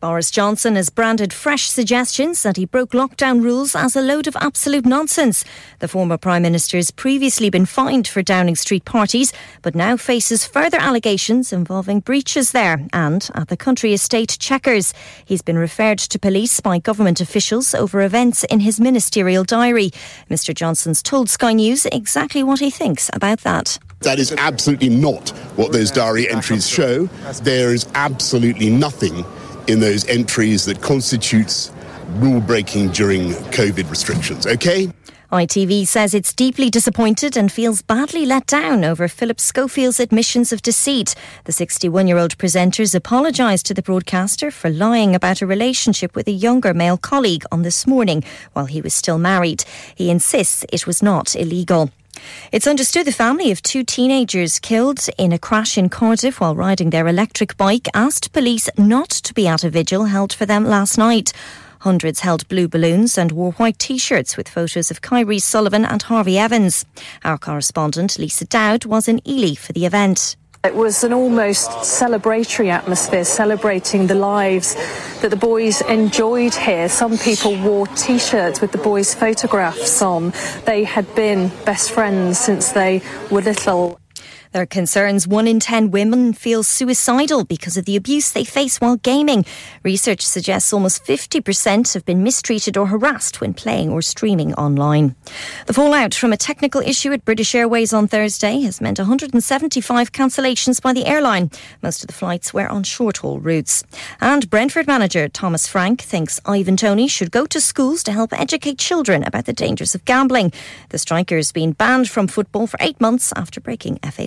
Boris Johnson has branded fresh suggestions that he broke lockdown rules as a load of absolute nonsense. The former Prime Minister has previously been fined for Downing Street parties, but now faces further allegations involving breaches there and at the country estate Checkers. He's been referred to police by government officials over events in his ministerial diary. Mr Johnson's told Sky News exactly what he thinks about that. That is absolutely not what those diary entries show. There is absolutely nothing in those entries that constitutes rule breaking during COVID restrictions, okay? ITV says it's deeply disappointed and feels badly let down over Philip Schofield's admissions of deceit. The 61 year old presenters apologised to the broadcaster for lying about a relationship with a younger male colleague on this morning while he was still married. He insists it was not illegal. It's understood the family of two teenagers killed in a crash in Cardiff while riding their electric bike asked police not to be at a vigil held for them last night. Hundreds held blue balloons and wore white t shirts with photos of Kyrie Sullivan and Harvey Evans. Our correspondent Lisa Dowd was in Ely for the event. It was an almost celebratory atmosphere, celebrating the lives that the boys enjoyed here. Some people wore t shirts with the boys' photographs on. They had been best friends since they were little. There are concerns one in 10 women feel suicidal because of the abuse they face while gaming. Research suggests almost 50% have been mistreated or harassed when playing or streaming online. The fallout from a technical issue at British Airways on Thursday has meant 175 cancellations by the airline. Most of the flights were on short haul routes. And Brentford manager Thomas Frank thinks Ivan Tony should go to schools to help educate children about the dangers of gambling. The striker has been banned from football for eight months after breaking FA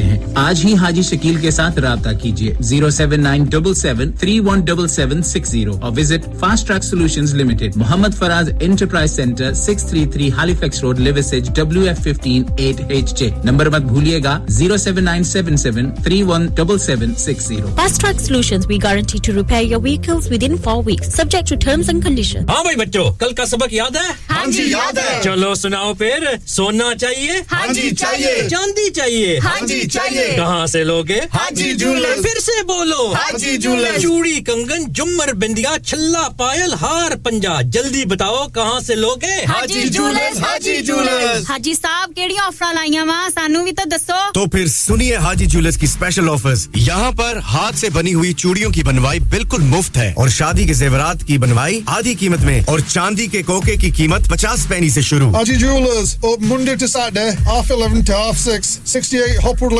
سکتے ہیں۔ آج ہی حاجی شکیل کے ساتھ رابطہ کیجیے۔ Zero seven nine double seven three one double seven six zero اور visit fast track solution limited. Muhammad Faraz enterprise centre six three three Halifax road لیوسج W F fifteen eight H J. Number مت بھولیے گا۔ Zero seven nine seven seven three one double seven six zero. Fast track solution we guarantee to repair your vehicles within four weeks subject to terms and condition ہاں بھائی بچوں کل کا سبق یاد ہے؟ ہاں جی یاد ہے۔ چلو سناؤ پھر۔ سونا چاہیے؟ ہاں جی چاہیے۔ چاندی چاہیے۔ ہاں جی چاہیے۔ کہاں سے لوگے حاجی جولر۔ پھر سے بولو۔ حاجی جولر۔ چوڑی کنگن جمر بندیا چھلا پائل ہار پنجا۔ جلدی بتاؤ کہاں سے لوگے حاجی جولر حاجی جولر۔ حاجی صاحب کیڑی آفر لائیاں وا سانو بھی تو دسو۔ تو پھر سنیے حاجی جولرز کی اسپیشل آفرز یہاں پر ہاتھ سے بنی ہوئی چوڑیوں کی بنوائی بالکل مفت ہے۔ اور شادی کے زیورات کی بنوائی آدھی قیمت میں۔ اور چاندی کے کوکے کی قیمت پچاس پینی سے شروع۔ Haji jewellers Monday to Saturday half 11 to half 6 68 Hopwood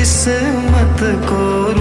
مت کو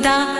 всегда.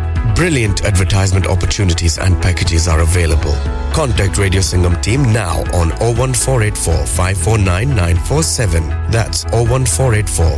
Brilliant advertisement opportunities and packages are available. Contact Radio Singham team now on 01484 That's 01484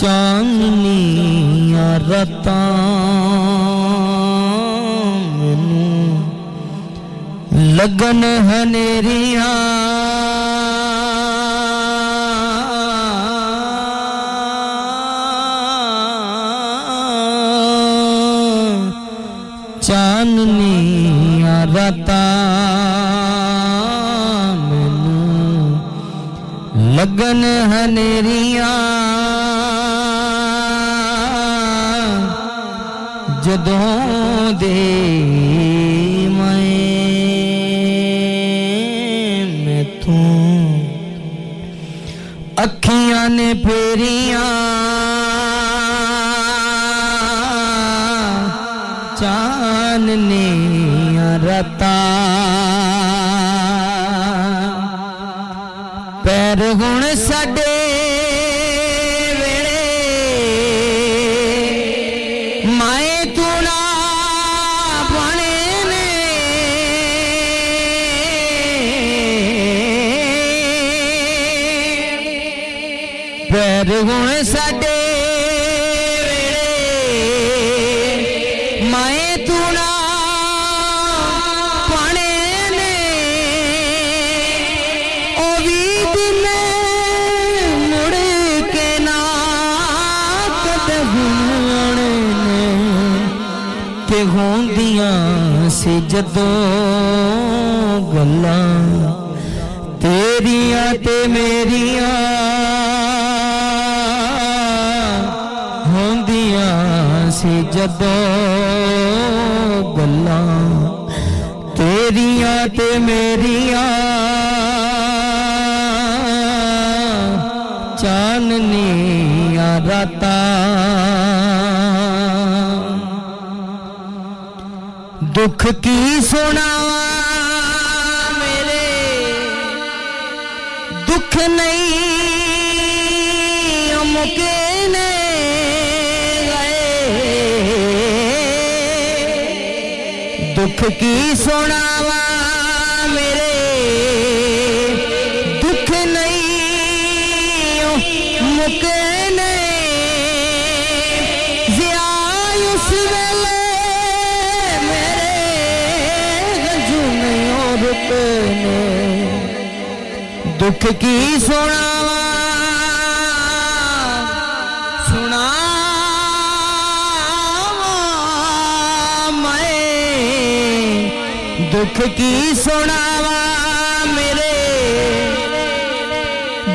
چاندنیاں رتاں لگن ہنیریاں چاندنیاں رتاں لگن ہنیریاں یادوں دے میں تو اکھیاں نے جدوں گلاں تیریاں تے میریاں ہوندیاں سی جدوں گلاں تیریاں تے میریاں چاننیاں راتاں دکھ کی سنا میرے دکھ نہیں مکین گئے دکھ کی سناوا دکھ کی سنا سنا میں دکھ کی سناوا میرے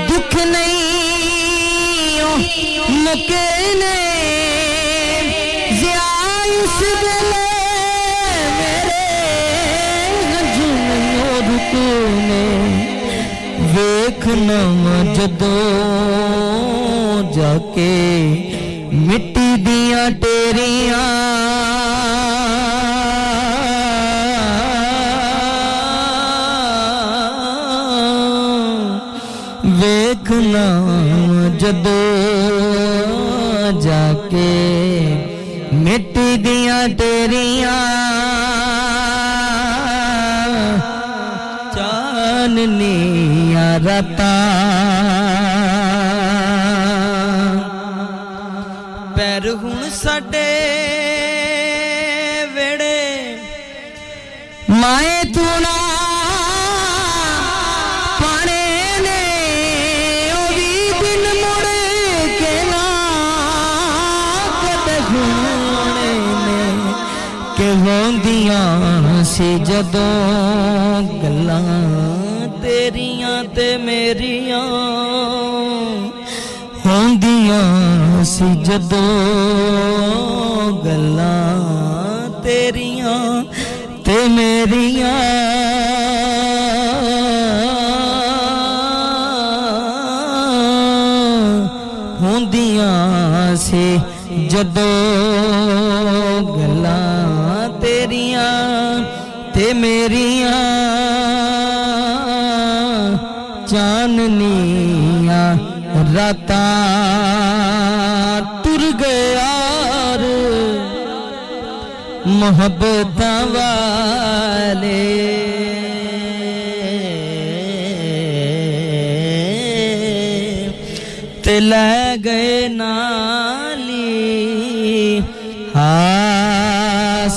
دکھ نہیں مکے نہیں ਵੇਖਣਾ ਜਦੋਂ ਜਾ ਕੇ ਮਿੱਟੀ ਦੀਆਂ ਟੇਰੀਆਂ ਵੇਖਣਾ ਜਦੋਂ ਪੈਰ ਹੁਣ ਸਾਡੇ ਵੇੜੇ ਮਾਏ ਤੂੰ ਨਾ ਪਾਣੇ ਨੇ ਉਹ ਵੀ ਦਿਨ ਮੁੜ ਕੇ سی جدو گلاں تیریاں تے میریاں ہوندیاں سی جدو گلاں تیریاں تے میریاں چاننیاں راتاں محبت والے۔ لے گئے نالی ہاں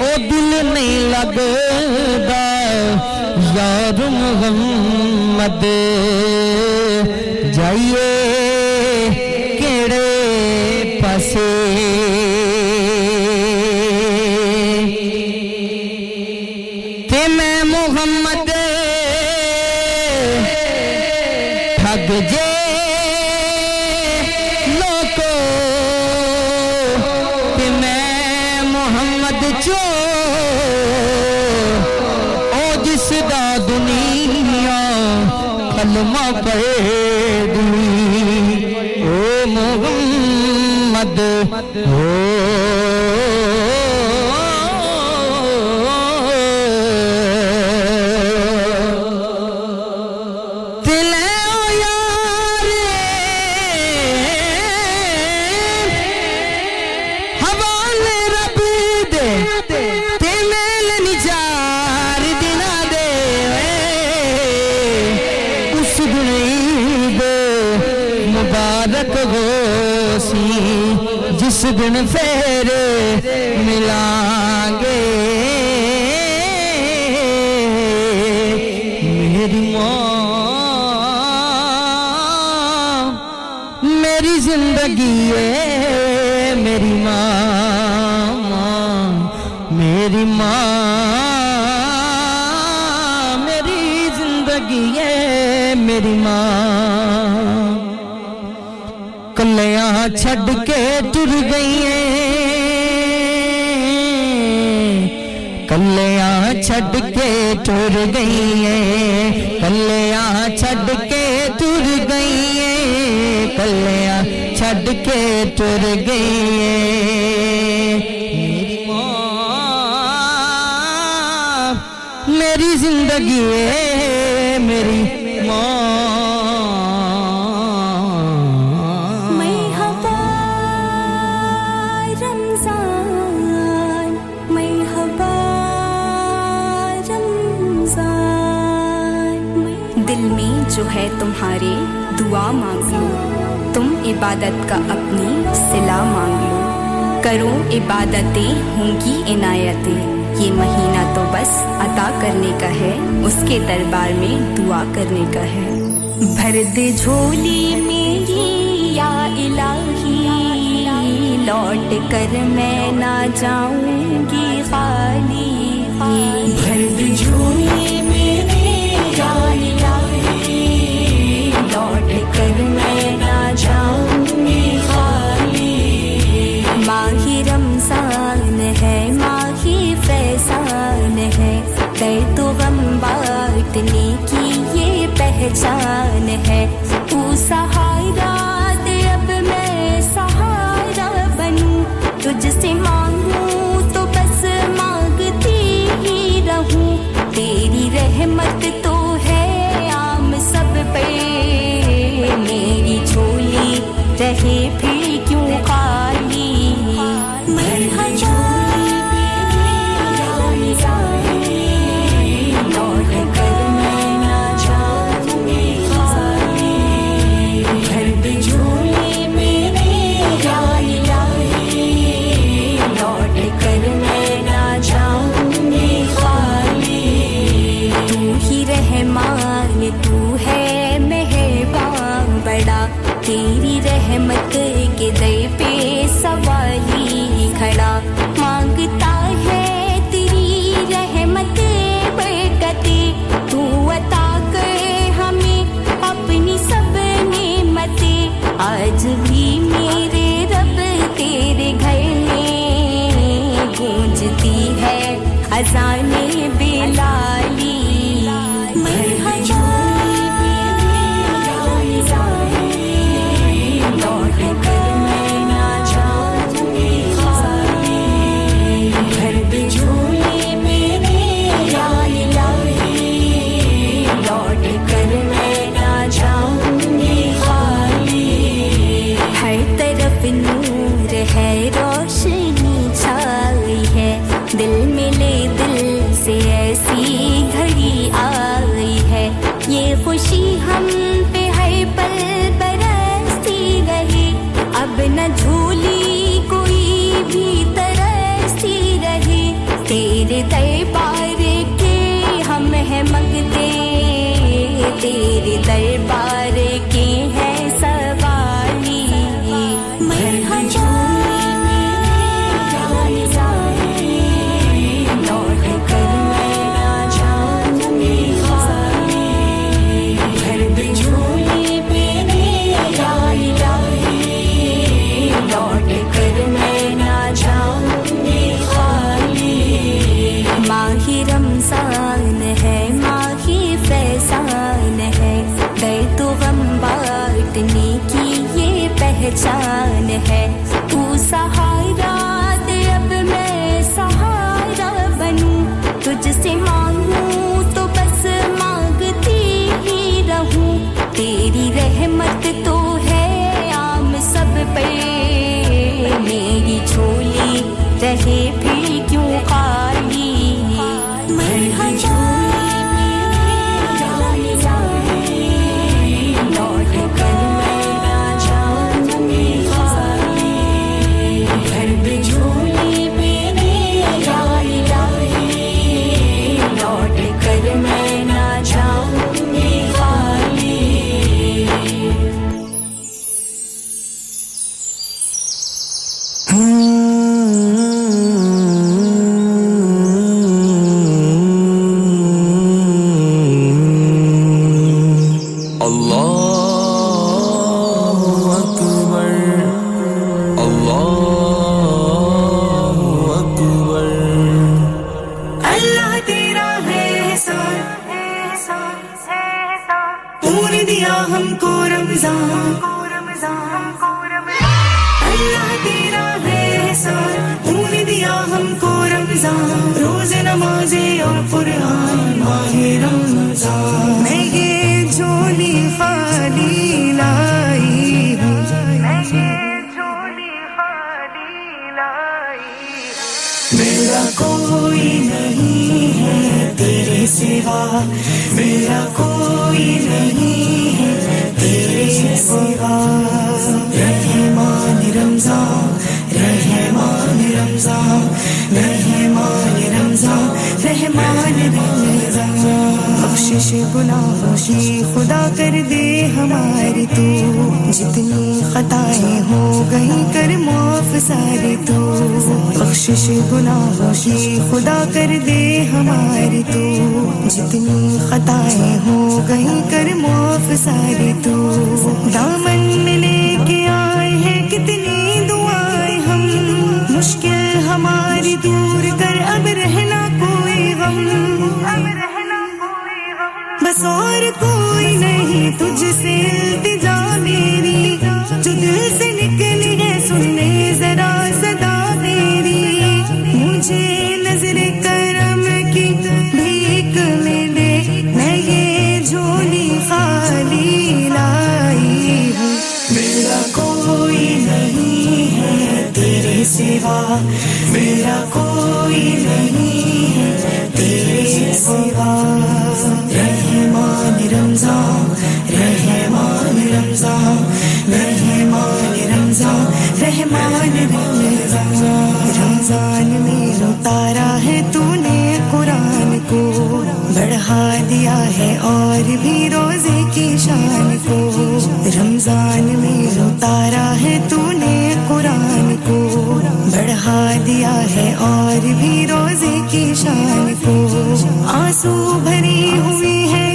او دل نہیں لگ یار محمد۔ جائیے کیڑے پاسے جو او جس دا دنیا کلمہ پڑے دی او محمد ہو تر گئی ہیں کلیاں چھڈ کے تر گئی ہے کلیاں چھڈ کے تر گئی ہے میری ماں، میری زندگی ہے جو ہے تمہارے دعا مانگ لو تم عبادت کا اپنی صلا مانگ لو کرو عبادتیں ہوں گی عنایتیں۔ یہ مہینہ تو بس عطا کرنے کا ہے، اس کے دربار میں دعا کرنے کا ہے۔ بھرد جھولی میری، یا الہی، لوٹ کر میں نہ جاؤں گی خالی۔ 想 dài مشکل ہماری دور کر اب رہنا کوئی غم۔ بس اور کوئی نہیں تجھ سے۔ ہے اور بھی روزے کی شان کو۔ رمضان میں اتارا ہے تو نے قرآن کو۔ بڑھا دیا ہے اور بھی روزے کی شان کو۔ آنسو بھری ہوئے ہیں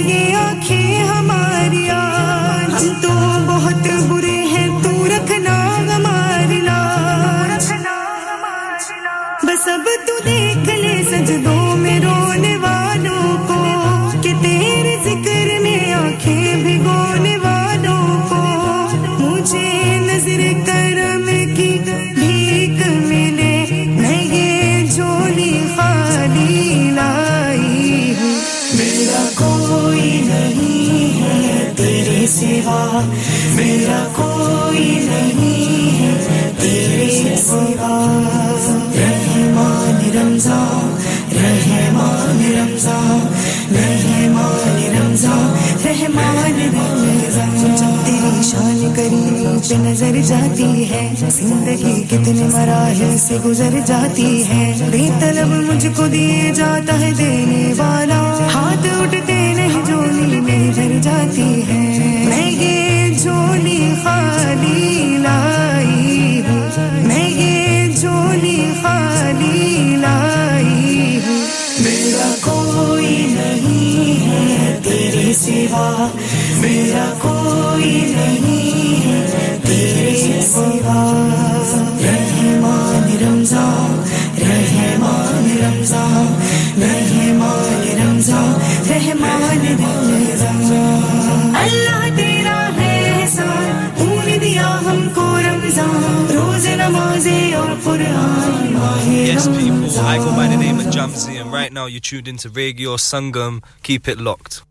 کریم پہ نظر جاتی ہے۔ زندگی کتنے مراحل سے گزر جاتی ہے۔ بے طلب مجھ کو دیے جاتا ہے دینے والا۔ ہاتھ اٹھتے نہیں جھولی میں بھر جاتی ہے۔ میں یہ جھولی خالی لائی ہوں۔ میں یہ جھولی خالی لائی ہوں۔ میرا کوئی نہیں ہے تیرے سوا۔ میرا کوئی نہیں Yes, people, I go by the name of Jamzi, and right now you're tuned into Radio Sangam. Keep it locked.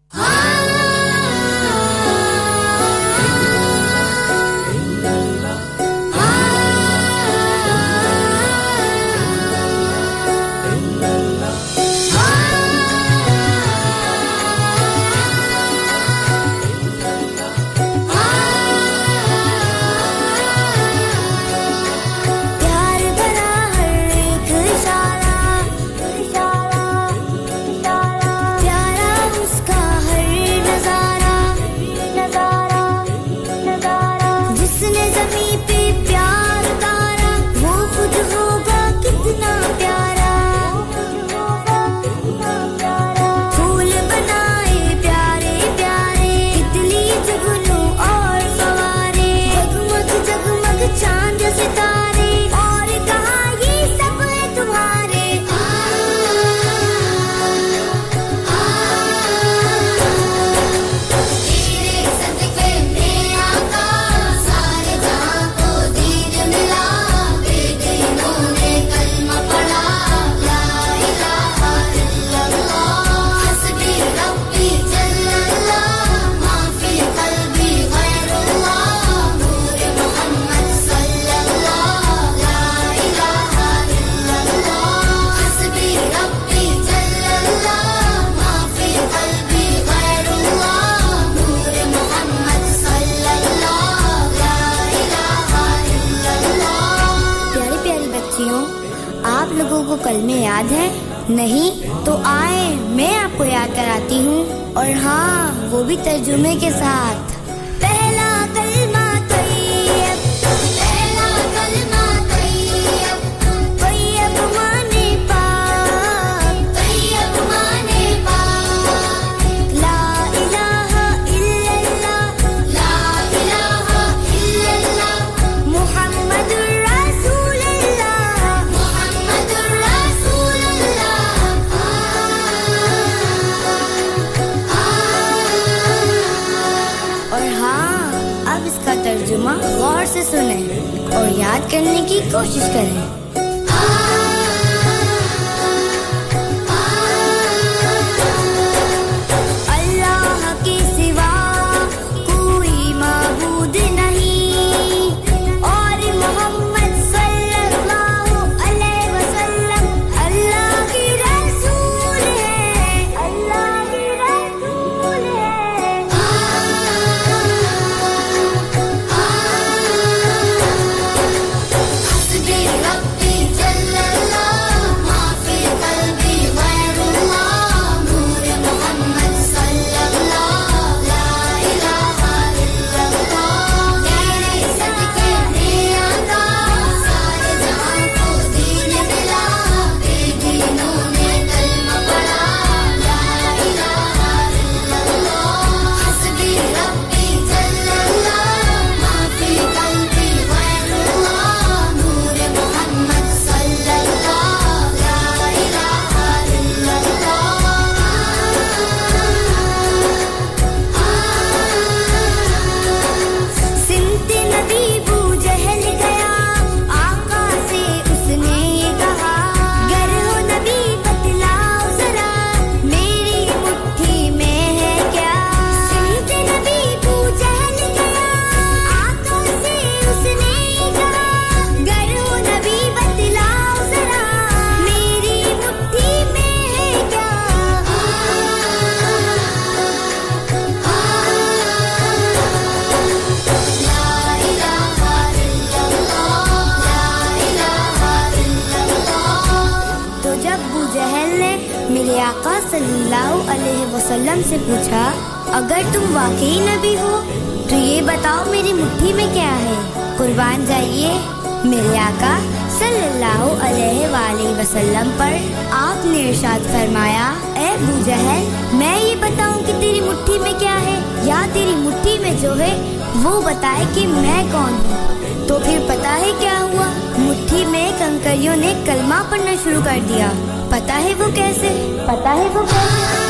عیسائیوں نے کلمہ پڑھنا شروع کر دیا۔ پتا ہے وہ کیسے؟ پتا ہے وہ کیسے؟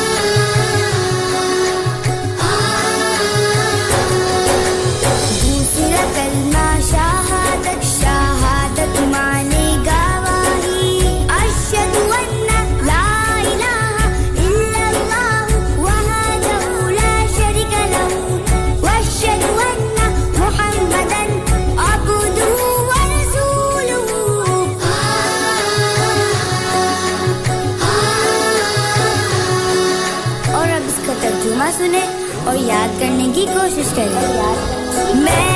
ایکو سسٹم میں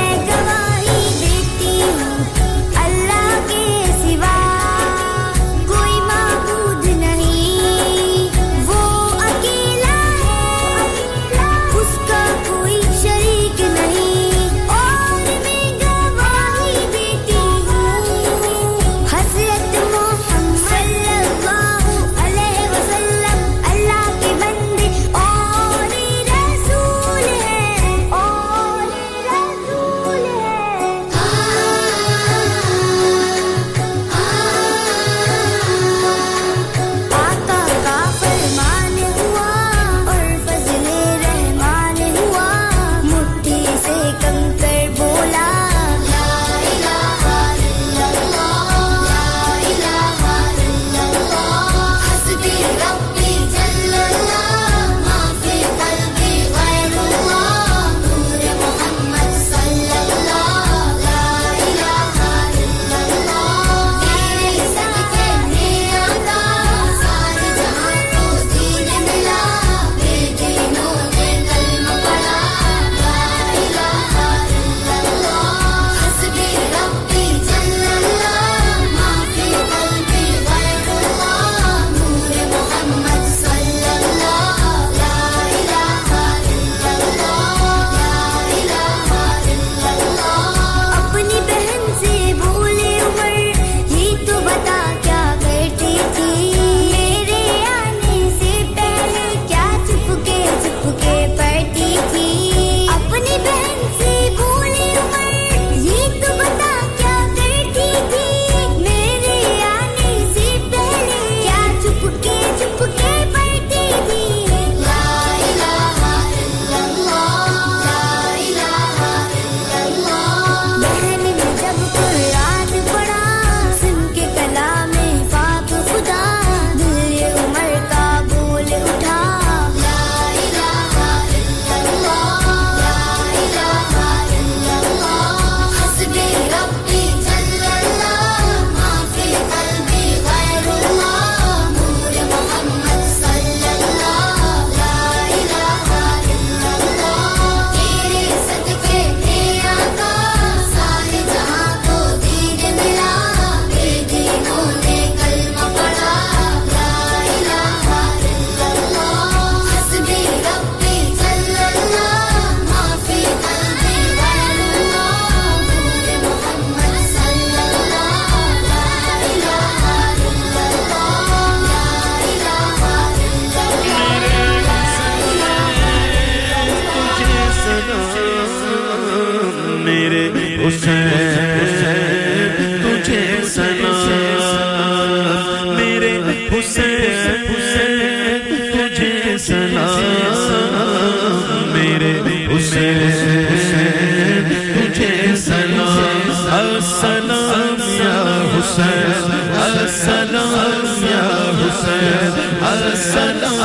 السلام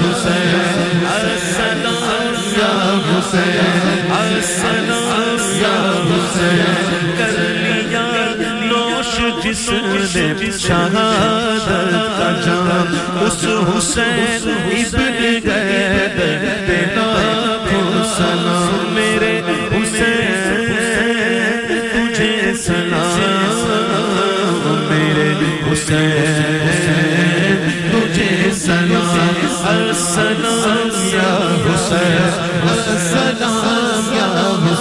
حسین السلام حسین السلام یا حسین کر نوش جس نے شہادت کا جام اس حسین ابن گئے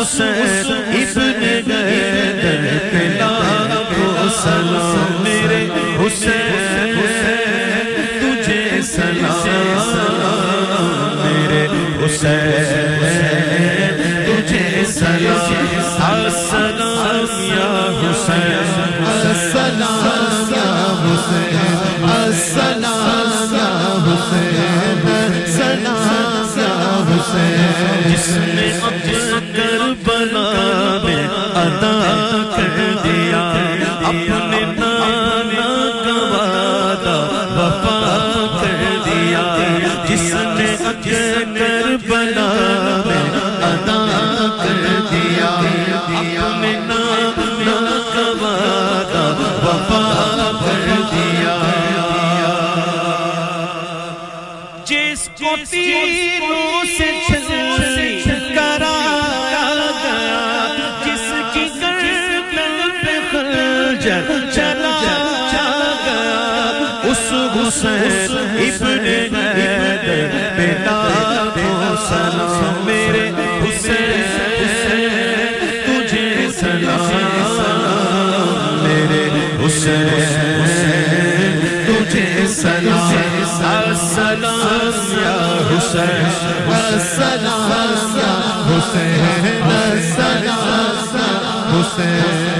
حسین ابن گیدلا کو سلام میرے حسین تجھے سلام میرے حسین تجھے سلام السلام یا حسین السلام یا حسین السلام یا حسین السلام یا حسین جس نے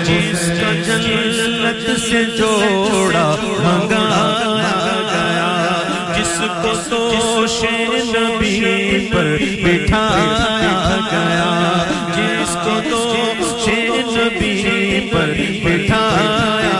جس کا جنت سے جوڑا منگایا گیا جس کو تو شیر نبی پر بٹھایا گیا جس کو تو شیر نبی پر بٹھایا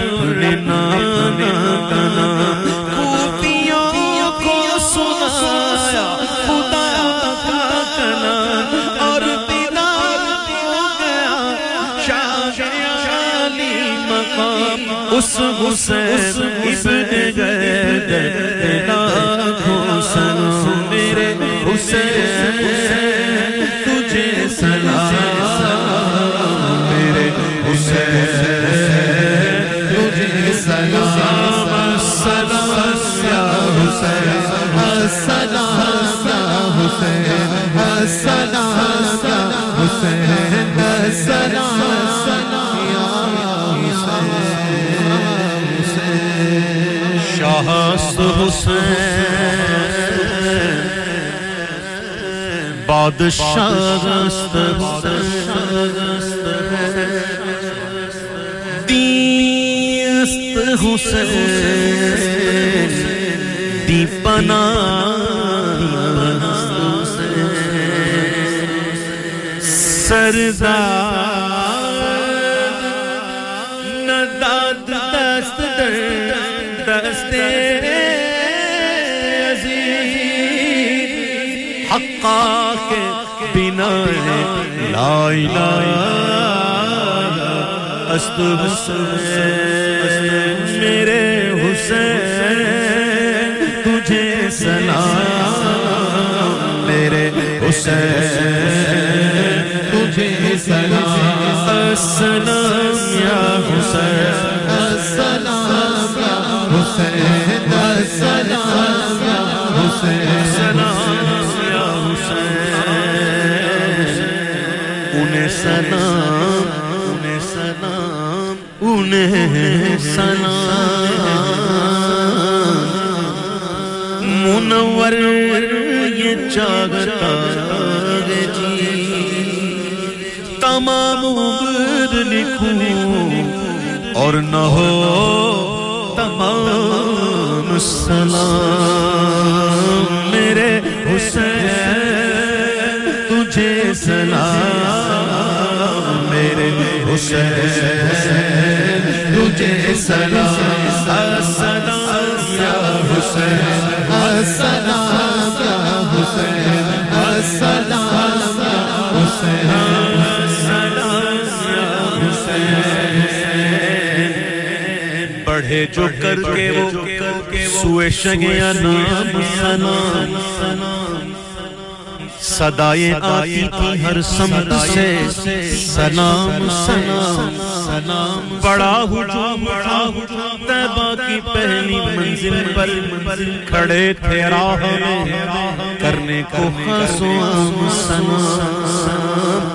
اپنے نام کو سنایا خدا کا کلام اور دیدار ہو گیا۔ مقام اس حسین بادشاہ دیست حسین دی سردار حقا کے بنا ہے۔ لا الہ میرے حسین، تجھے سنا میرے حسین، تجھے سنا السلام یا حسین۔ سلام سلام انہیں سلام منور، یہ چاہتا جی تمام عمر لکھوں اور نہ ہو تمام سلام، میرے تجھے سلام سلام سلام سلام یا پڑھے جو کر کے وہ، سوئے شگیا نام، سلام صدائیں آتی تھی ہر سمت سے سلام سلام بڑا ہجوم تھا طیبہ کی پہلی منزل پر کھڑے تھے راہ میں کرنے کو خاصو آم سلام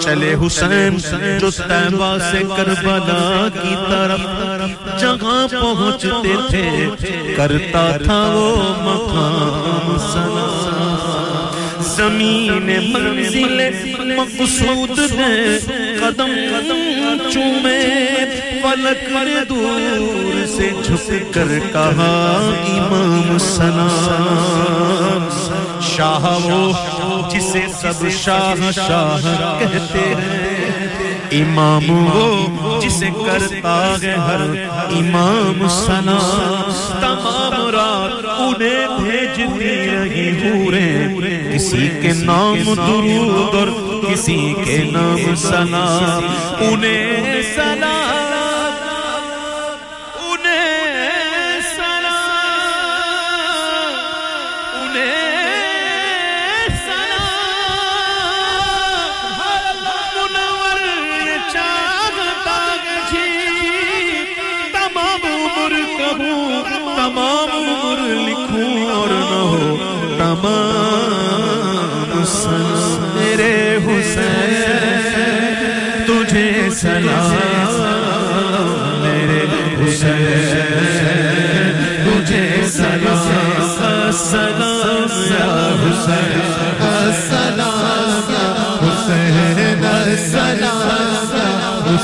چلے حسین جو طیبہ سے کربلا کی طرف جہاں پہنچتے تھے کرتا تھا وہ مقام سلام۔ زمین منزل مقصود میں قدم چومے، فلک دور سے جھک کر کہا، امام سنا شاہ وہ جسے سب شاہ شاہ کہتے ہیں۔ امام وہ جسے کرتا ہے ہر امام سنا تمام رات انہیں جتنی رہی ہوریں کسی کے نام درود اور کسی کے نام سلام انہیں سلام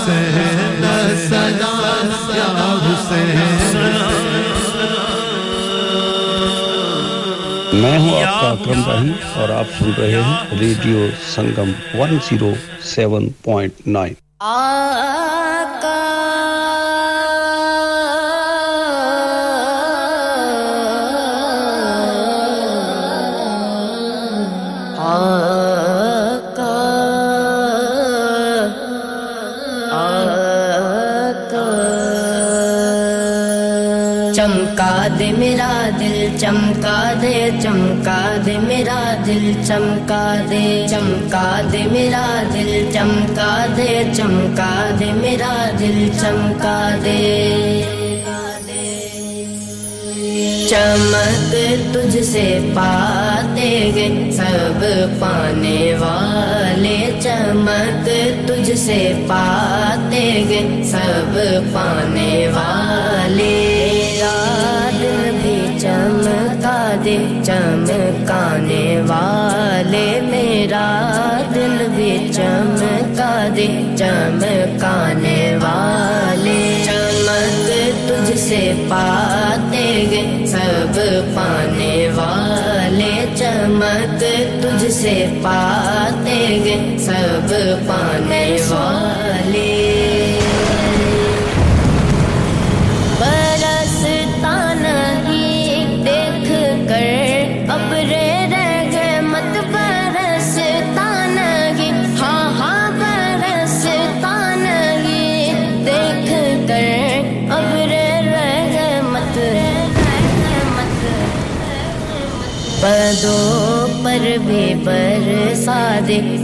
حسین سدا یا حسین میں ہوں آپ کا اکرم رحیم اور آپ سن رہے ہیں ریڈیو سنگم 107.9 نائن چمکا دے میرا دل، چمکا دے چمکا دے میرا دل، چمکا دے چمکا دے میرا دل، چمکا دے چمک تجھ سے پاتے گے سب پانے والے۔ چمک تجھ سے پاتے گے سب پانے والے۔ چمکانے والے میرا دل بھی چمکا دے چمکانے والے۔ چمک تجھ سے پاتے گے، سب پانے والے۔ چمک تجھ سے پاتے گے، سب پانے والے۔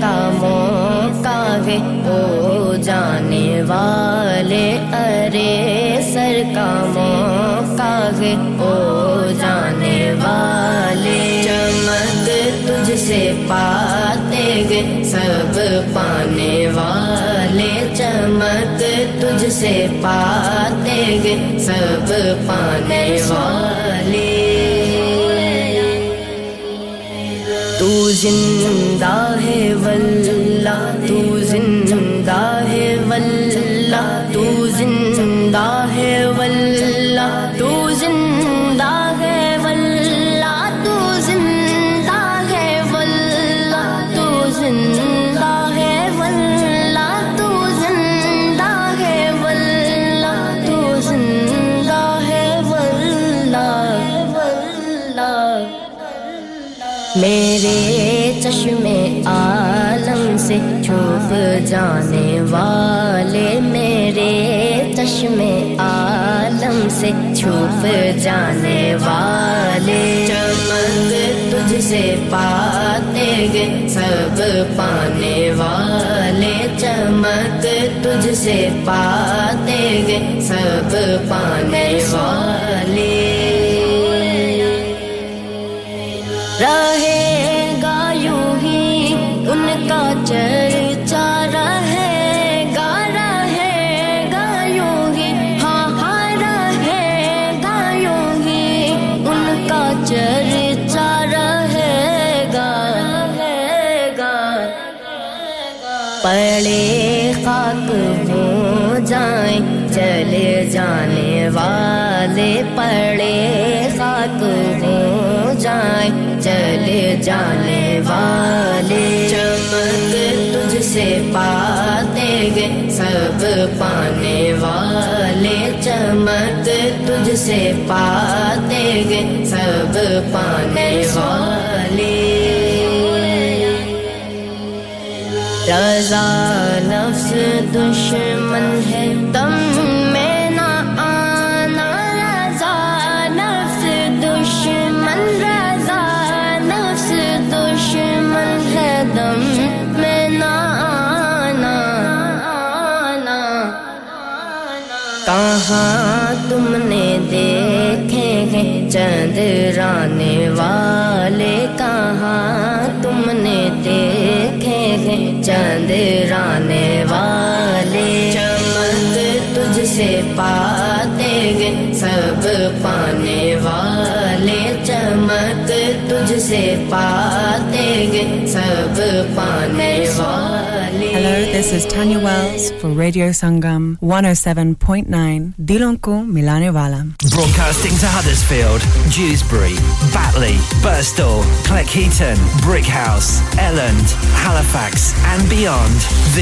کا موقع ہے او جانے والے، ارے سر کا موقع ہے او جانے والے۔ چمک تجھ سے پاتے گے سب پانے والے۔ چمک تجھ سے پاتے گے سب پانے والے۔ زندہ ہے واللہ تو چشم عالم سے چھپ جانے والے میرے چشم عالم سے چھپ جانے والے۔ چمک تجھ سے پاتے گے سب پانے والے۔ چمک تجھ سے پاتے گے سب پانے والے۔ راہے پانے والے چمت تجھ سے پاتے گے سب پانے والے۔ رضا نفس دشمن ہے، تم کہاں تم نے دیکھے ہیں چند رانے والے، کہاں تم نے دیکھے ہیں چند رانے والے؟ چمک تجھ سے پاتے گے سب پانے والے۔ چمک تجھ سے پاتے گے سب پانے والے۔ Hello, this is Tanya Wells for Radio Sangam 107.9 Dilonko Milane Wala. Broadcasting to Huddersfield, Dewsbury, Batley, Birstall, Cleckheaton, Brickhouse, Elland, Halifax, and beyond.